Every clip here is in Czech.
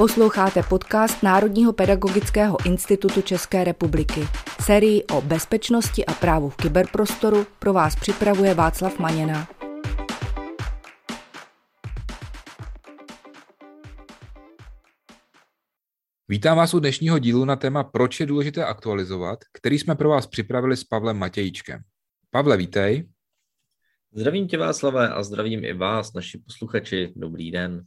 Posloucháte podcast Národního pedagogického institutu České republiky. Sérii o bezpečnosti a právu v kyberprostoru pro vás připravuje Václav Maněna. Vítám vás u dnešního dílu na téma Proč je důležité aktualizovat, který jsme pro vás připravili s Pavlem Matějíčkem. Pavle, vítej. Zdravím tě Václavé a zdravím i vás, naši posluchači. Dobrý den.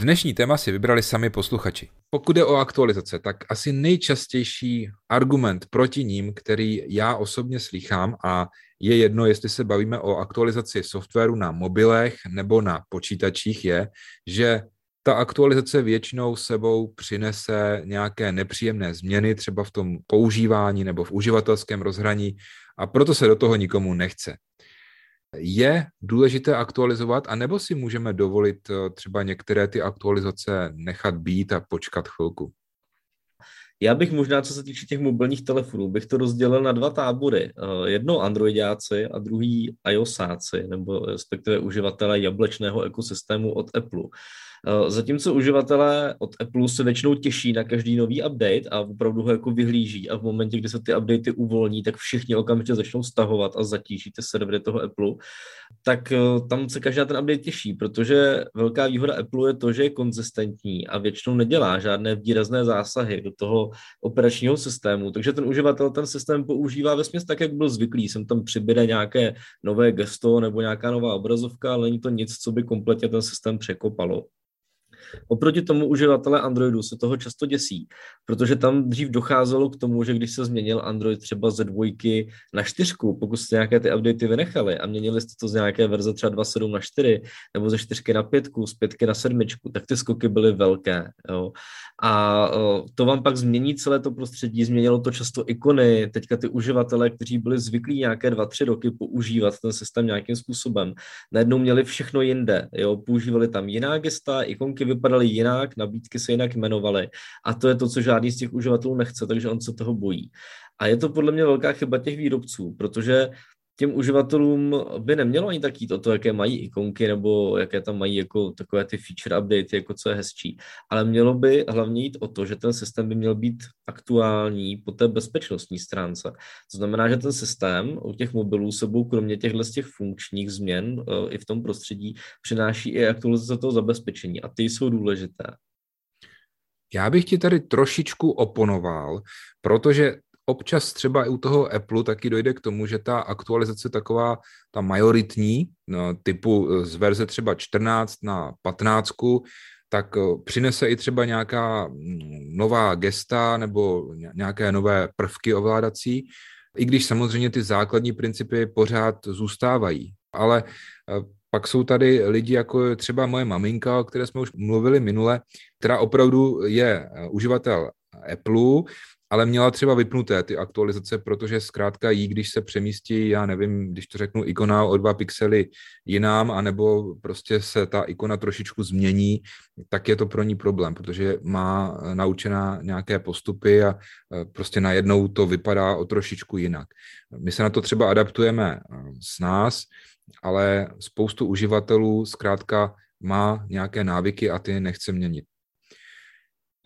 Dnešní téma si vybrali sami posluchači. Pokud je o aktualizace, tak asi nejčastější argument proti ním, který já osobně slychám a je jedno, jestli se bavíme o aktualizaci softwaru na mobilech nebo na počítačích, je, že ta aktualizace většinou sebou přinese nějaké nepříjemné změny, třeba v tom používání nebo v uživatelském rozhraní a proto se do toho nikomu nechce. Je důležité aktualizovat, anebo si můžeme dovolit eh, třeba některé ty aktualizace nechat být a počkat chvilku? Já bych možná, co se týče těch mobilních telefonů, bych to rozdělil na dva tábory. Eh, jedno Androidáci a druhý iOSáci, nebo respektive uživatelé jablečného ekosystému od Apple. Eh, zatímco uživatelé od Apple se většinou těší na každý nový update a opravdu ho jako vyhlíží a v momentě, kdy se ty updaty uvolní, tak všichni okamžitě začnou stahovat a zatíží ty servery toho Apple, tak eh, tam se každý ten update těší, protože velká výhoda Apple je to, že je konzistentní a většinou nedělá žádné výrazné zásahy do toho operačního systému, takže ten uživatel ten systém používá ve tak, jak byl zvyklý. Jsem tam přibyde nějaké nové gesto nebo nějaká nová obrazovka, ale není to nic, co by kompletně ten systém překopalo. Oproti tomu uživatelé Androidu se toho často děsí, protože tam dřív docházelo k tomu, že když se změnil Android třeba ze dvojky na čtyřku, pokud jste nějaké ty updaty vynechali a měnili jste to z nějaké verze třeba 2.7 na 4 nebo ze čtyřky na pětku, z pětky na sedmičku, tak ty skoky byly velké. Jo. A to vám pak změní celé to prostředí, změnilo to často ikony, teďka ty uživatelé, kteří byli zvyklí nějaké dva, tři roky používat ten systém nějakým způsobem, najednou měli všechno jinde, jo, používali tam jiná gesta, ikonky vypadaly jinak, nabídky se jinak jmenovaly a to je to, co žádný z těch uživatelů nechce, takže on se toho bojí. A je to podle mě velká chyba těch výrobců, protože těm uživatelům by nemělo ani tak jít o to, jaké mají ikonky nebo jaké tam mají jako takové ty feature update, jako co je hezčí. Ale mělo by hlavně jít o to, že ten systém by měl být aktuální po té bezpečnostní stránce. To znamená, že ten systém u těch mobilů sebou kromě těchto z těch funkčních změn uh, i v tom prostředí přináší i aktualizace toho zabezpečení a ty jsou důležité. Já bych ti tady trošičku oponoval, protože občas třeba i u toho Apple taky dojde k tomu, že ta aktualizace taková, ta majoritní, no, typu z verze třeba 14 na 15, tak eh, přinese i třeba nějaká mm, nová gesta nebo nějaké nové prvky ovládací, i když samozřejmě ty základní principy pořád zůstávají. Ale eh, pak jsou tady lidi, jako třeba moje maminka, o které jsme už mluvili minule, která opravdu je uživatel Apple ale měla třeba vypnuté ty aktualizace, protože zkrátka jí, když se přemístí, já nevím, když to řeknu, ikona o dva pixely jinám, anebo prostě se ta ikona trošičku změní, tak je to pro ní problém, protože má naučená nějaké postupy a e, prostě najednou to vypadá o trošičku jinak. My se na to třeba adaptujeme e, s nás, ale spoustu uživatelů zkrátka má nějaké návyky a ty nechce měnit.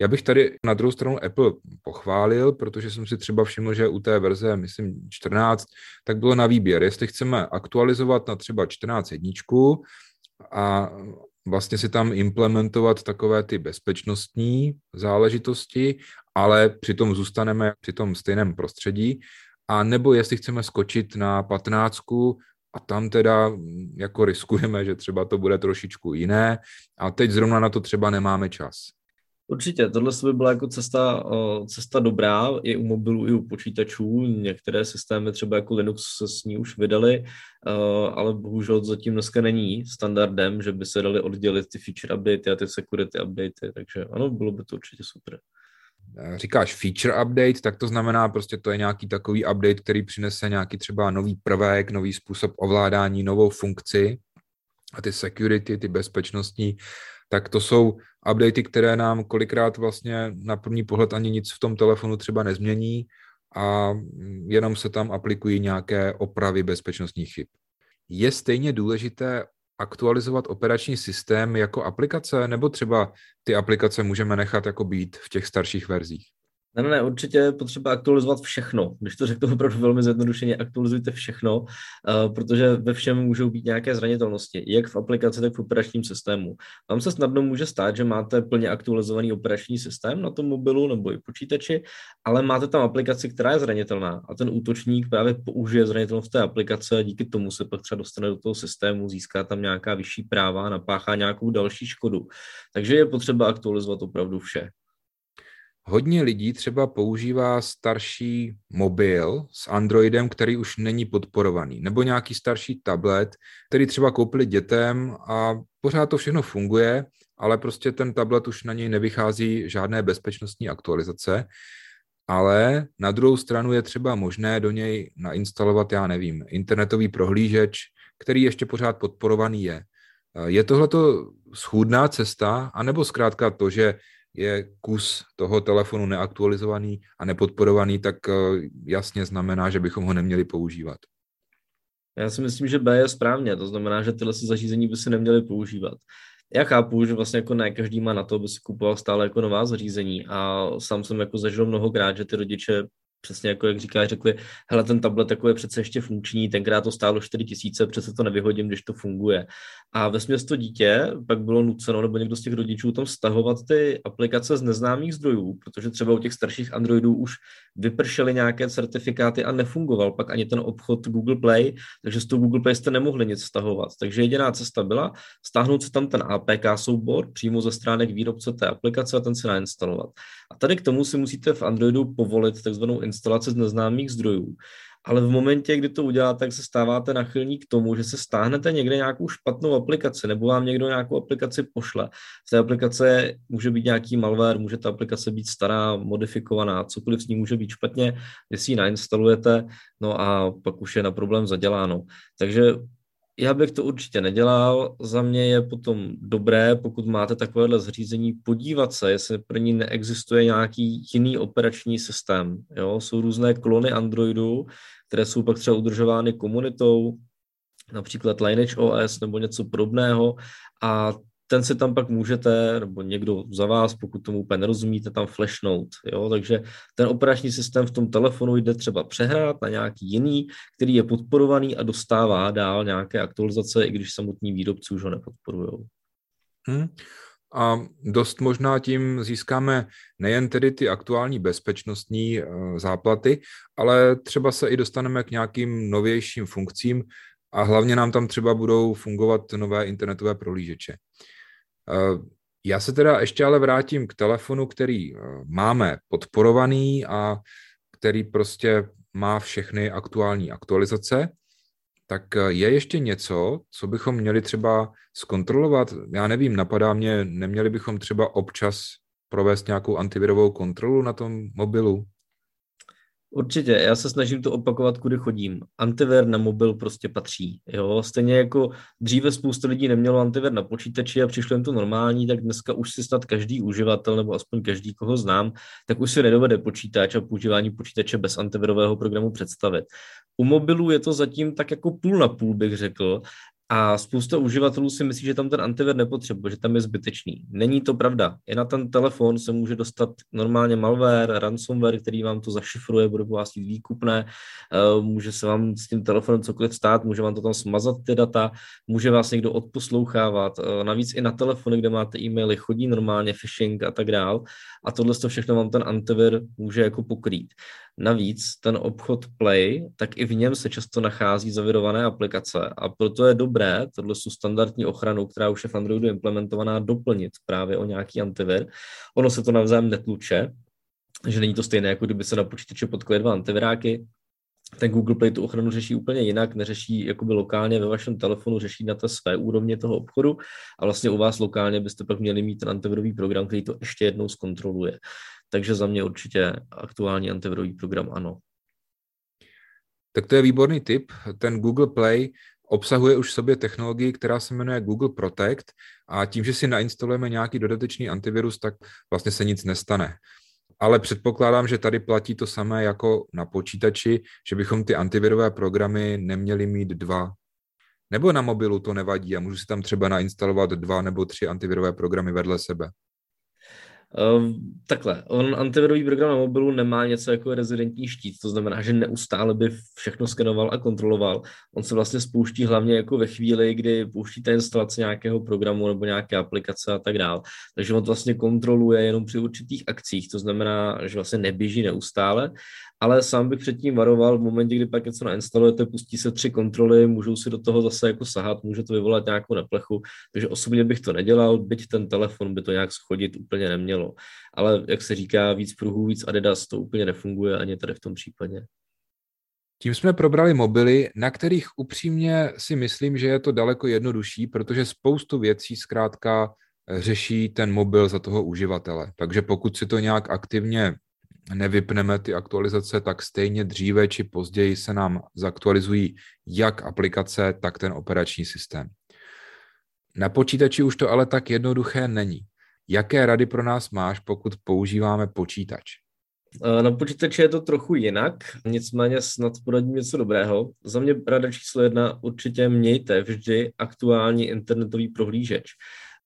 Já bych tady na druhou stranu Apple pochválil, protože jsem si třeba všiml, že u té verze, myslím 14, tak bylo na výběr, jestli chceme aktualizovat na třeba 14 jedničku a vlastně si tam implementovat takové ty bezpečnostní záležitosti, ale přitom zůstaneme při tom stejném prostředí, a nebo jestli chceme skočit na 15 a tam teda jako riskujeme, že třeba to bude trošičku jiné a teď zrovna na to třeba nemáme čas. Určitě, tohle by byla jako cesta, cesta dobrá i u mobilů, i u počítačů. Některé systémy, třeba jako Linux, se s ní už vydali, ale bohužel zatím dneska není standardem, že by se dali oddělit ty feature updaty a ty security updaty, takže ano, bylo by to určitě super. Říkáš feature update, tak to znamená prostě to je nějaký takový update, který přinese nějaký třeba nový prvek, nový způsob ovládání, novou funkci a ty security, ty bezpečnostní tak to jsou updaty, které nám kolikrát vlastně na první pohled ani nic v tom telefonu třeba nezmění a jenom se tam aplikují nějaké opravy bezpečnostních chyb. Je stejně důležité aktualizovat operační systém jako aplikace, nebo třeba ty aplikace můžeme nechat jako být v těch starších verzích? Ne, ne, určitě je potřeba aktualizovat všechno. Když to řeknu opravdu velmi zjednodušeně, aktualizujte všechno, uh, protože ve všem můžou být nějaké zranitelnosti, jak v aplikaci, tak v operačním systému. Vám se snadno může stát, že máte plně aktualizovaný operační systém na tom mobilu nebo i počítači, ale máte tam aplikaci, která je zranitelná a ten útočník právě použije zranitelnost té aplikace a díky tomu se pak třeba dostane do toho systému, získá tam nějaká vyšší práva, napáchá nějakou další škodu. Takže je potřeba aktualizovat opravdu vše. Hodně lidí třeba používá starší mobil s Androidem, který už není podporovaný, nebo nějaký starší tablet, který třeba koupili dětem a pořád to všechno funguje, ale prostě ten tablet už na něj nevychází žádné bezpečnostní aktualizace. Ale na druhou stranu je třeba možné do něj nainstalovat, já nevím, internetový prohlížeč, který ještě pořád podporovaný je. Je tohleto schůdná cesta, anebo zkrátka to, že je kus toho telefonu neaktualizovaný a nepodporovaný, tak eh, jasně znamená, že bychom ho neměli používat. Já si myslím, že B je správně, to znamená, že tyhle zařízení by se neměly používat. Já chápu, že vlastně jako ne každý má na to, aby si kupoval stále jako nová zařízení a sám jsem jako zažil mnohokrát, že ty rodiče přesně jako jak říká, řekli, hele, ten tablet jako je přece ještě funkční, tenkrát to stálo 4 tisíce, přece to nevyhodím, když to funguje. A ve to dítě pak bylo nuceno, nebo někdo z těch rodičů tam stahovat ty aplikace z neznámých zdrojů, protože třeba u těch starších Androidů už vypršely nějaké certifikáty a nefungoval pak ani ten obchod Google Play, takže z toho Google Play jste nemohli nic stahovat. Takže jediná cesta byla stáhnout si tam ten APK soubor přímo ze stránek výrobce té aplikace a ten si nainstalovat. A tady k tomu si musíte v Androidu povolit takzvanou instalaci z neznámých zdrojů ale v momentě, kdy to uděláte, tak se stáváte nachylní k tomu, že se stáhnete někde nějakou špatnou aplikaci, nebo vám někdo nějakou aplikaci pošle. V té aplikace může být nějaký malware, může ta aplikace být stará, modifikovaná, cokoliv s ní může být špatně, vy si ji nainstalujete, no a pak už je na problém zaděláno. Takže já bych to určitě nedělal. Za mě je potom dobré, pokud máte takovéhle zřízení, podívat se, jestli pro ní neexistuje nějaký jiný operační systém. Jo? Jsou různé klony Androidu, které jsou pak třeba udržovány komunitou, například Lineage OS nebo něco podobného a ten si tam pak můžete, nebo někdo za vás, pokud tomu úplně nerozumíte, tam flashnout. Jo? Takže ten operační systém v tom telefonu jde třeba přehrát na nějaký jiný, který je podporovaný a dostává dál nějaké aktualizace, i když samotní výrobci už ho nepodporují. Hmm. A dost možná tím získáme nejen tedy ty aktuální bezpečnostní eh, záplaty, ale třeba se i dostaneme k nějakým novějším funkcím a hlavně nám tam třeba budou fungovat nové internetové prohlížeče. Eh, já se teda ještě ale vrátím k telefonu, který eh, máme podporovaný a který prostě má všechny aktuální aktualizace. Tak eh, je ještě něco, co bychom měli třeba zkontrolovat? Já nevím, napadá mě, neměli bychom třeba občas provést nějakou antivirovou kontrolu na tom mobilu? Určitě, já se snažím to opakovat, kudy chodím. Antivir na mobil prostě patří. Jo? Stejně jako dříve spousta lidí nemělo antivir na počítači a přišlo jim to normální, tak dneska už si snad každý uživatel, nebo aspoň každý, koho znám, tak už si nedovede počítač a používání počítače bez antivirového programu představit. U mobilů je to zatím tak jako půl na půl, bych řekl, a spousta uživatelů si myslí, že tam ten antivir nepotřebuje, že tam je zbytečný. Není to pravda. I na ten telefon se může dostat normálně malware, ransomware, který vám to zašifruje, bude po vás výkupné, eh, může se vám s tím telefonem cokoliv stát, může vám to tam smazat ty data, může vás někdo odposlouchávat. Eh, navíc i na telefony, kde máte e-maily, chodí normálně phishing a tak dál. A tohle to všechno vám ten antivir může jako pokrýt. Navíc ten obchod Play, tak i v něm se často nachází zavirované aplikace a proto je dobré tohle jsou standardní ochranu, která už je v Androidu implementovaná, doplnit právě o nějaký antivir. Ono se to navzájem netluče, že není to stejné, jako kdyby se na počítače potkly dva antiviráky, ten Google Play tu ochranu řeší úplně jinak, neřeší jakoby lokálně ve vašem telefonu, řeší na té své úrovně toho obchodu a vlastně u vás lokálně byste pak měli mít ten antivirový program, který to ještě jednou zkontroluje. Takže za mě určitě aktuální antivirový program ano. Tak to je výborný tip. Ten Google Play obsahuje už v sobě technologii, která se jmenuje Google Protect a tím, že si nainstalujeme nějaký dodatečný antivirus, tak vlastně se nic nestane. Ale předpokládám, že tady platí to samé jako na počítači, že bychom ty antivirové programy neměli mít dva. Nebo na mobilu to nevadí a můžu si tam třeba nainstalovat dva nebo tři antivirové programy vedle sebe? Um, takhle, on antivirový program na mobilu nemá něco jako rezidentní štít, to znamená, že neustále by všechno skenoval a kontroloval. On se vlastně spouští hlavně jako ve chvíli, kdy pouštíte instalaci nějakého programu nebo nějaké aplikace a tak dále. Takže on vlastně kontroluje jenom při určitých akcích, to znamená, že vlastně neběží neustále ale sám bych předtím varoval v momentě, kdy pak něco nainstalujete, pustí se tři kontroly, můžou si do toho zase jako sahat, může to vyvolat nějakou neplechu, takže osobně bych to nedělal, byť ten telefon by to nějak schodit úplně nemělo. Ale jak se říká, víc pruhů, víc Adidas, to úplně nefunguje ani tady v tom případě. Tím jsme probrali mobily, na kterých upřímně si myslím, že je to daleko jednodušší, protože spoustu věcí zkrátka řeší ten mobil za toho uživatele. Takže pokud si to nějak aktivně nevypneme ty aktualizace, tak stejně dříve či později se nám zaktualizují jak aplikace, tak ten operační systém. Na počítači už to ale tak jednoduché není. Jaké rady pro nás máš, pokud používáme počítač? Na počítači je to trochu jinak, nicméně snad poradím něco dobrého. Za mě rada číslo jedna, určitě mějte vždy aktuální internetový prohlížeč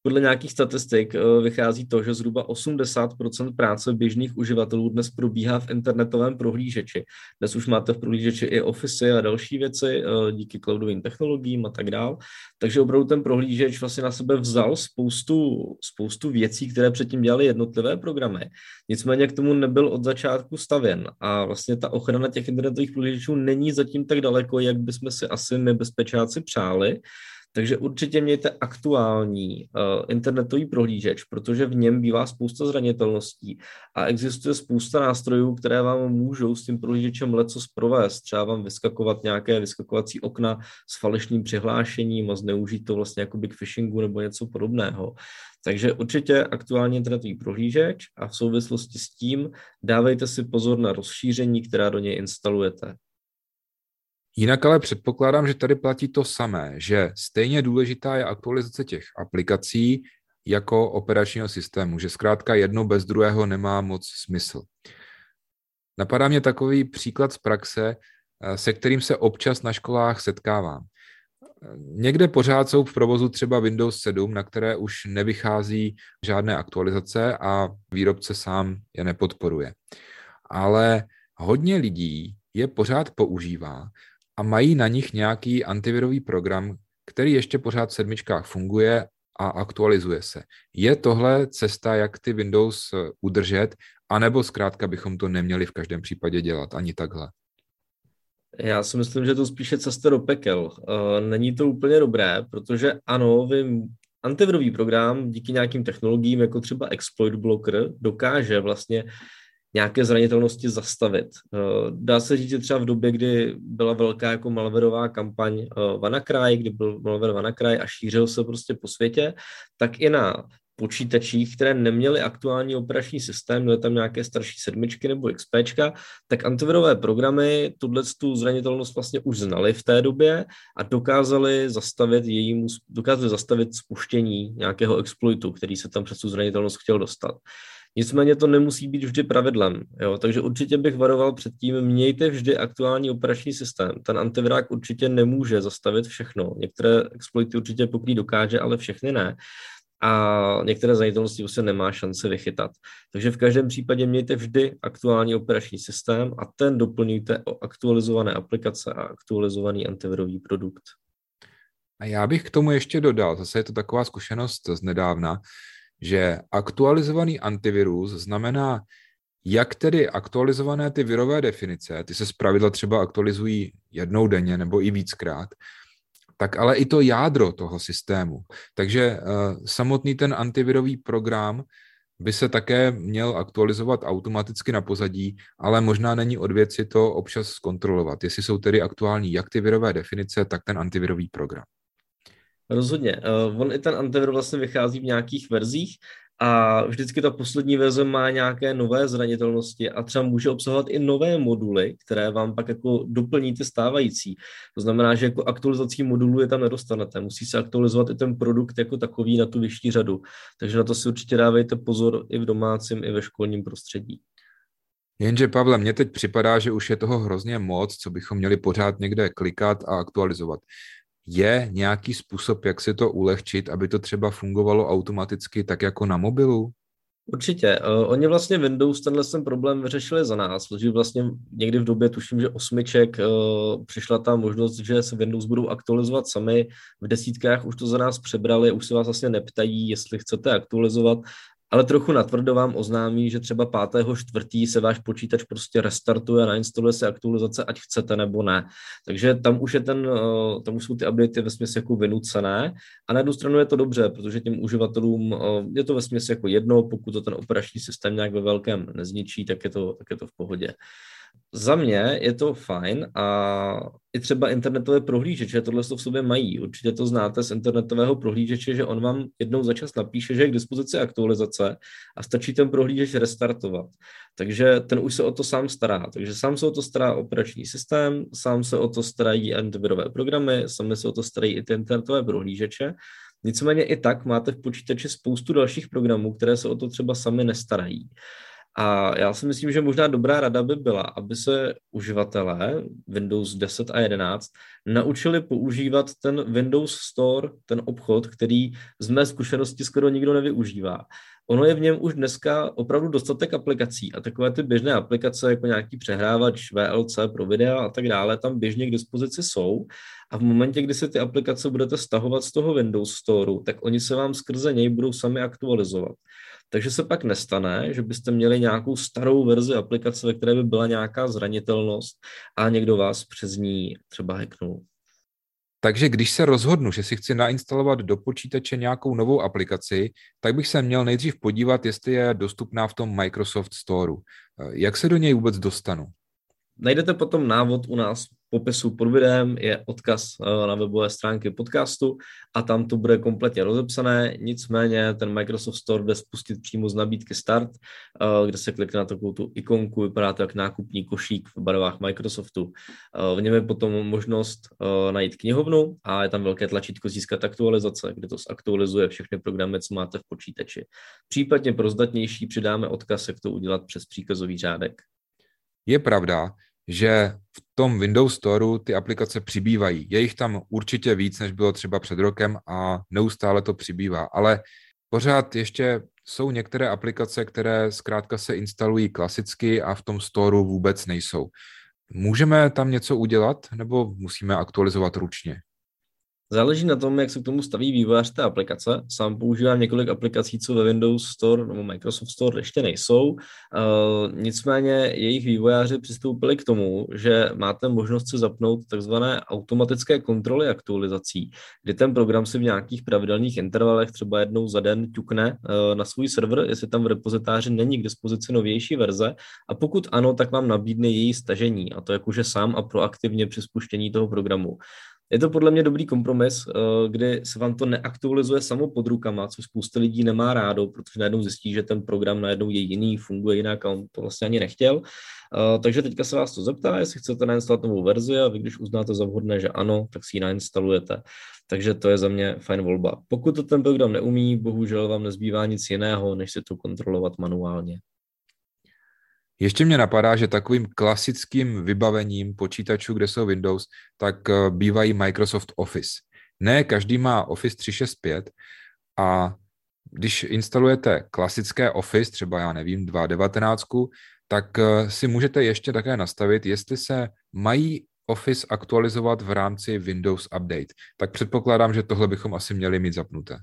podle nějakých statistik eh, vychází to, že zhruba 80% práce běžných uživatelů dnes probíhá v internetovém prohlížeči. Dnes už máte v prohlížeči i Office a další věci eh, díky cloudovým technologiím a tak dál. Takže opravdu ten prohlížeč vlastně na sebe vzal spoustu, spoustu věcí, které předtím dělali jednotlivé programy. Nicméně k tomu nebyl od začátku stavěn a vlastně ta ochrana těch internetových prohlížečů není zatím tak daleko, jak bychom si asi my bezpečáci přáli. Takže určitě mějte aktuální uh, internetový prohlížeč, protože v něm bývá spousta zranitelností a existuje spousta nástrojů, které vám můžou s tím prohlížečem leco provést. Třeba vám vyskakovat nějaké vyskakovací okna s falešným přihlášením a zneužít to vlastně jako k phishingu nebo něco podobného. Takže určitě aktuální internetový prohlížeč a v souvislosti s tím dávejte si pozor na rozšíření, která do něj instalujete. Jinak ale předpokládám, že tady platí to samé, že stejně důležitá je aktualizace těch aplikací jako operačního systému, že zkrátka jedno bez druhého nemá moc smysl. Napadá mě takový příklad z praxe, eh, se kterým se občas na školách setkávám. Někde pořád jsou v provozu třeba Windows 7, na které už nevychází žádné aktualizace a výrobce sám je nepodporuje. Ale hodně lidí je pořád používá a mají na nich nějaký antivirový program, který ještě pořád v sedmičkách funguje a aktualizuje se. Je tohle cesta, jak ty Windows eh, udržet, anebo zkrátka bychom to neměli v každém případě dělat ani takhle? Já si myslím, že to spíše cesta do pekel. Eh, není to úplně dobré, protože ano, vy antivirový program díky nějakým technologiím, jako třeba Exploit Blocker, dokáže vlastně nějaké zranitelnosti zastavit. Eh, dá se říct, že třeba v době, kdy byla velká jako malverová kampaň eh, WannaCry, kdy byl malware WannaCry a šířil se prostě po světě, tak i na počítačích, které neměly aktuální operační systém, měly tam nějaké starší sedmičky nebo XPčka, tak antivirové programy tuhle tu zranitelnost vlastně už znali v té době a dokázali zastavit jejímu, dokázali zastavit spuštění nějakého exploitu, který se tam přes tu zranitelnost chtěl dostat. Nicméně to nemusí být vždy pravidlem, jo? takže určitě bych varoval před tím, mějte vždy aktuální operační systém. Ten antivirák určitě nemůže zastavit všechno. Některé exploity určitě pokrý dokáže, ale všechny ne. A některé zranitelnosti prostě nemá šance vychytat. Takže v každém případě mějte vždy aktuální operační systém a ten doplňujte o aktualizované aplikace a aktualizovaný antivirový produkt. A já bych k tomu ještě dodal, zase je to taková zkušenost z nedávna, že aktualizovaný antivirus znamená jak tedy aktualizované ty virové definice, ty se zpravidla třeba aktualizují jednou denně nebo i víckrát, tak ale i to jádro toho systému. Takže uh, samotný ten antivirový program by se také měl aktualizovat automaticky na pozadí, ale možná není od věci to občas zkontrolovat, jestli jsou tedy aktuální jak ty virové definice, tak ten antivirový program. Rozhodně. Uh, on i ten antivirus vlastně vychází v nějakých verzích a vždycky ta poslední verze má nějaké nové zranitelnosti a třeba může obsahovat i nové moduly, které vám pak jako doplní ty stávající. To znamená, že jako aktualizací modulů je tam nedostanete. Musí se aktualizovat i ten produkt jako takový na tu vyšší řadu. Takže na to si určitě dávejte pozor i v domácím, i ve školním prostředí. Jenže Pavle, mně teď připadá, že už je toho hrozně moc, co bychom měli pořád někde klikat a aktualizovat. Je nějaký způsob, jak si to ulehčit, aby to třeba fungovalo automaticky tak jako na mobilu? Určitě. Uh, oni vlastně Windows tenhle ten problém vyřešili za nás, protože vlastně někdy v době, tuším, že osmiček, uh, přišla ta možnost, že se Windows budou aktualizovat sami. V desítkách už to za nás přebrali, už se vás vlastně neptají, jestli chcete aktualizovat ale trochu natvrdo vám oznámí, že třeba 5. čtvrtý se váš počítač prostě restartuje, nainstaluje se aktualizace, ať chcete nebo ne. Takže tam už je ten, eh, tam už jsou ty updaty ve směs jako vynucené a na jednu stranu je to dobře, protože těm uživatelům eh, je to ve směs jako jedno, pokud to ten operační systém nějak ve velkém nezničí, tak je to, tak je to v pohodě. Za mě je to fajn a i třeba internetové prohlížeče tohle to v sobě mají. Určitě to znáte z internetového prohlížeče, že on vám jednou za čas napíše, že je k dispozici aktualizace a stačí ten prohlížeč restartovat. Takže ten už se o to sám stará. Takže sám se o to stará operační systém, sám se o to starají antivirové programy, sami se o to starají i ty internetové prohlížeče. Nicméně i tak máte v počítači spoustu dalších programů, které se o to třeba sami nestarají. A já si myslím, že možná dobrá rada by byla, aby se uživatelé Windows 10 a 11 naučili používat ten Windows Store, ten obchod, který z mé zkušenosti skoro nikdo nevyužívá. Ono je v něm už dneska opravdu dostatek aplikací a takové ty běžné aplikace jako nějaký přehrávač, VLC pro videa a tak dále tam běžně k dispozici jsou a v momentě, kdy si ty aplikace budete stahovat z toho Windows Store, tak oni se vám skrze něj budou sami aktualizovat. Takže se pak nestane, že byste měli nějakou starou verzi aplikace, ve které by byla nějaká zranitelnost a někdo vás přes ní třeba hacknul. Takže když se rozhodnu, že si chci nainstalovat do počítače nějakou novou aplikaci, tak bych se měl nejdřív podívat, jestli je dostupná v tom Microsoft Store. Jak se do něj vůbec dostanu? Najdete potom návod u nás popisu pod videem je odkaz eh, na webové stránky podcastu a tam to bude kompletně rozepsané. Nicméně ten Microsoft Store jde spustit přímo z nabídky Start, eh, kde se klikne na takovou tu ikonku, vypadá to jak nákupní košík v barvách Microsoftu. Eh, v něm je potom možnost najít knihovnu a je tam velké tlačítko získat aktualizace, kde to zaktualizuje všechny programy, co máte v počítači. Případně pro zdatnější přidáme odkaz, jak to udělat přes příkazový řádek. Je pravda, že v tom Windows Storeu ty aplikace přibývají. Je jich tam určitě víc, než bylo třeba před rokem a neustále to přibývá. Ale pořád ještě jsou některé aplikace, které zkrátka se instalují klasicky a v tom Storeu vůbec nejsou. Můžeme tam něco udělat nebo musíme aktualizovat ručně? Záleží na tom, jak se k tomu staví vývojář té aplikace. Sám používám několik aplikací, co ve Windows Store nebo Microsoft Store ještě nejsou. Uh, nicméně jejich vývojáři přistoupili k tomu, že máte možnost si zapnout takzvané automatické kontroly aktualizací, kdy ten program si v nějakých pravidelných intervalech třeba jednou za den ťukne uh, na svůj server, jestli tam v repozitáři není k dispozici novější verze a pokud ano, tak vám nabídne její stažení a to jakože sám a proaktivně při spuštění toho programu. Je to podle mě dobrý kompromis, eh, kdy se vám to neaktualizuje samo pod rukama, což spousta lidí nemá rádo, protože najednou zjistí, že ten program najednou je jiný, funguje jinak a on to vlastně ani nechtěl. Eh, takže teďka se vás to zeptá, jestli chcete nainstalovat novou verzi a vy, když uznáte za vhodné, že ano, tak si ji nainstalujete. Takže to je za mě fajn volba. Pokud to ten program neumí, bohužel vám nezbývá nic jiného, než si to kontrolovat manuálně. Ještě mě napadá, že takovým klasickým vybavením počítačů, kde jsou Windows, tak eh, bývají Microsoft Office. Ne každý má Office 365 a když instalujete klasické Office, třeba já nevím, 2.19, tak eh, si můžete ještě také nastavit, jestli se mají Office aktualizovat v rámci Windows Update. Tak předpokládám, že tohle bychom asi měli mít zapnuté.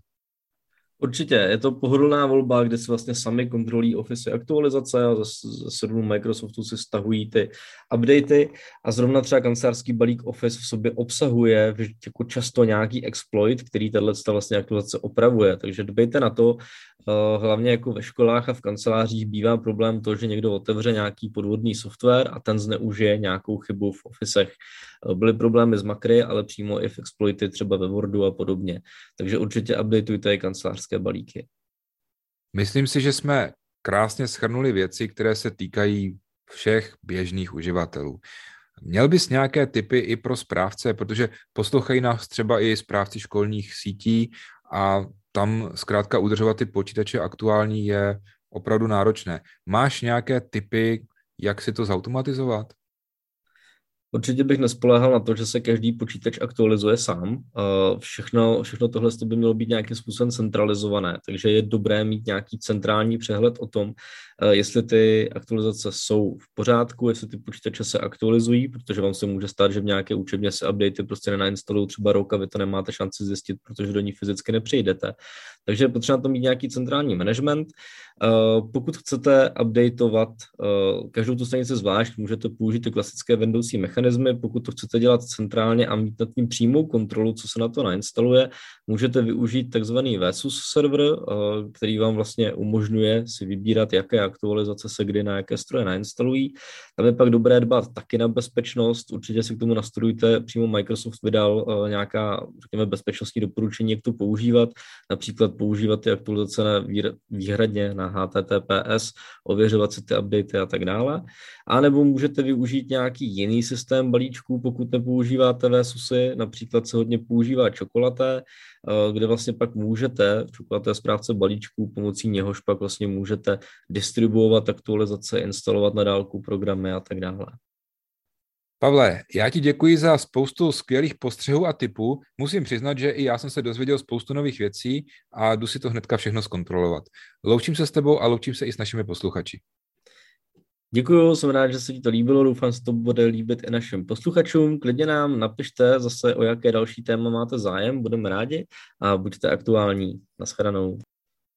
Určitě, je to pohodlná volba, kde si vlastně sami kontrolují Office aktualizace a ze, ze serveru Microsoftu si stahují ty updaty. A zrovna třeba kancelářský balík Office v sobě obsahuje jako často nějaký exploit, který tato vlastně aktualizace opravuje, takže dbejte na to, hlavně jako ve školách a v kancelářích bývá problém to, že někdo otevře nějaký podvodný software a ten zneužije nějakou chybu v ofisech. Eh, byly problémy s makry, ale přímo i v exploity třeba ve Wordu a podobně. Takže určitě updateujte kancelářské balíky. Myslím si, že jsme krásně schrnuli věci, které se týkají všech běžných uživatelů. Měl bys nějaké typy i pro správce, protože poslouchají nás třeba i správci školních sítí a tam zkrátka udržovat ty počítače aktuální je opravdu náročné. Máš nějaké typy, jak si to zautomatizovat? Určitě bych nespoléhal na to, že se každý počítač aktualizuje sám. Všechno, všechno tohle by mělo být nějakým způsobem centralizované, takže je dobré mít nějaký centrální přehled o tom, jestli ty aktualizace jsou v pořádku, jestli ty počítače se aktualizují, protože vám se může stát, že v nějaké učebně se updaty prostě nenainstalují třeba rok a vy to nemáte šanci zjistit, protože do ní fyzicky nepřijdete. Takže je potřeba to mít nějaký centrální management. Pokud chcete updateovat každou tu stanici zvlášť, můžete použít ty klasické Windowsy mechanismy. Pokud to chcete dělat centrálně a mít nad tím přímou kontrolu, co se na to nainstaluje, můžete využít takzvaný VSUS server, který vám vlastně umožňuje si vybírat, jaké aktualizace se kdy na jaké stroje nainstalují. Tam je pak dobré dbat taky na bezpečnost. Určitě si k tomu nastudujte. Přímo Microsoft vydal nějaká, řekněme, bezpečnostní doporučení, jak to používat. Například používat ty aktualizace na výhradně na HTTPS, ověřovat si ty updaty a tak dále. A nebo můžete využít nějaký jiný systém balíčků, pokud nepoužíváte VSUSy, například se hodně používá čokolaté, eh, kde vlastně pak můžete v čokolaté správce balíčků, pomocí něhož pak vlastně můžete distribuovat aktualizace, instalovat na dálku programy a tak dále. Pavle, já ti děkuji za spoustu skvělých postřehů a typů. Musím přiznat, že i já jsem se dozvěděl spoustu nových věcí a jdu si to hnedka všechno zkontrolovat. Loučím se s tebou a loučím se i s našimi posluchači. Děkuji, jsem rád, že se ti to líbilo, doufám, že to bude líbit i našim posluchačům. Klidně nám napište zase, o jaké další téma máte zájem, budeme rádi a buďte aktuální. Naschledanou.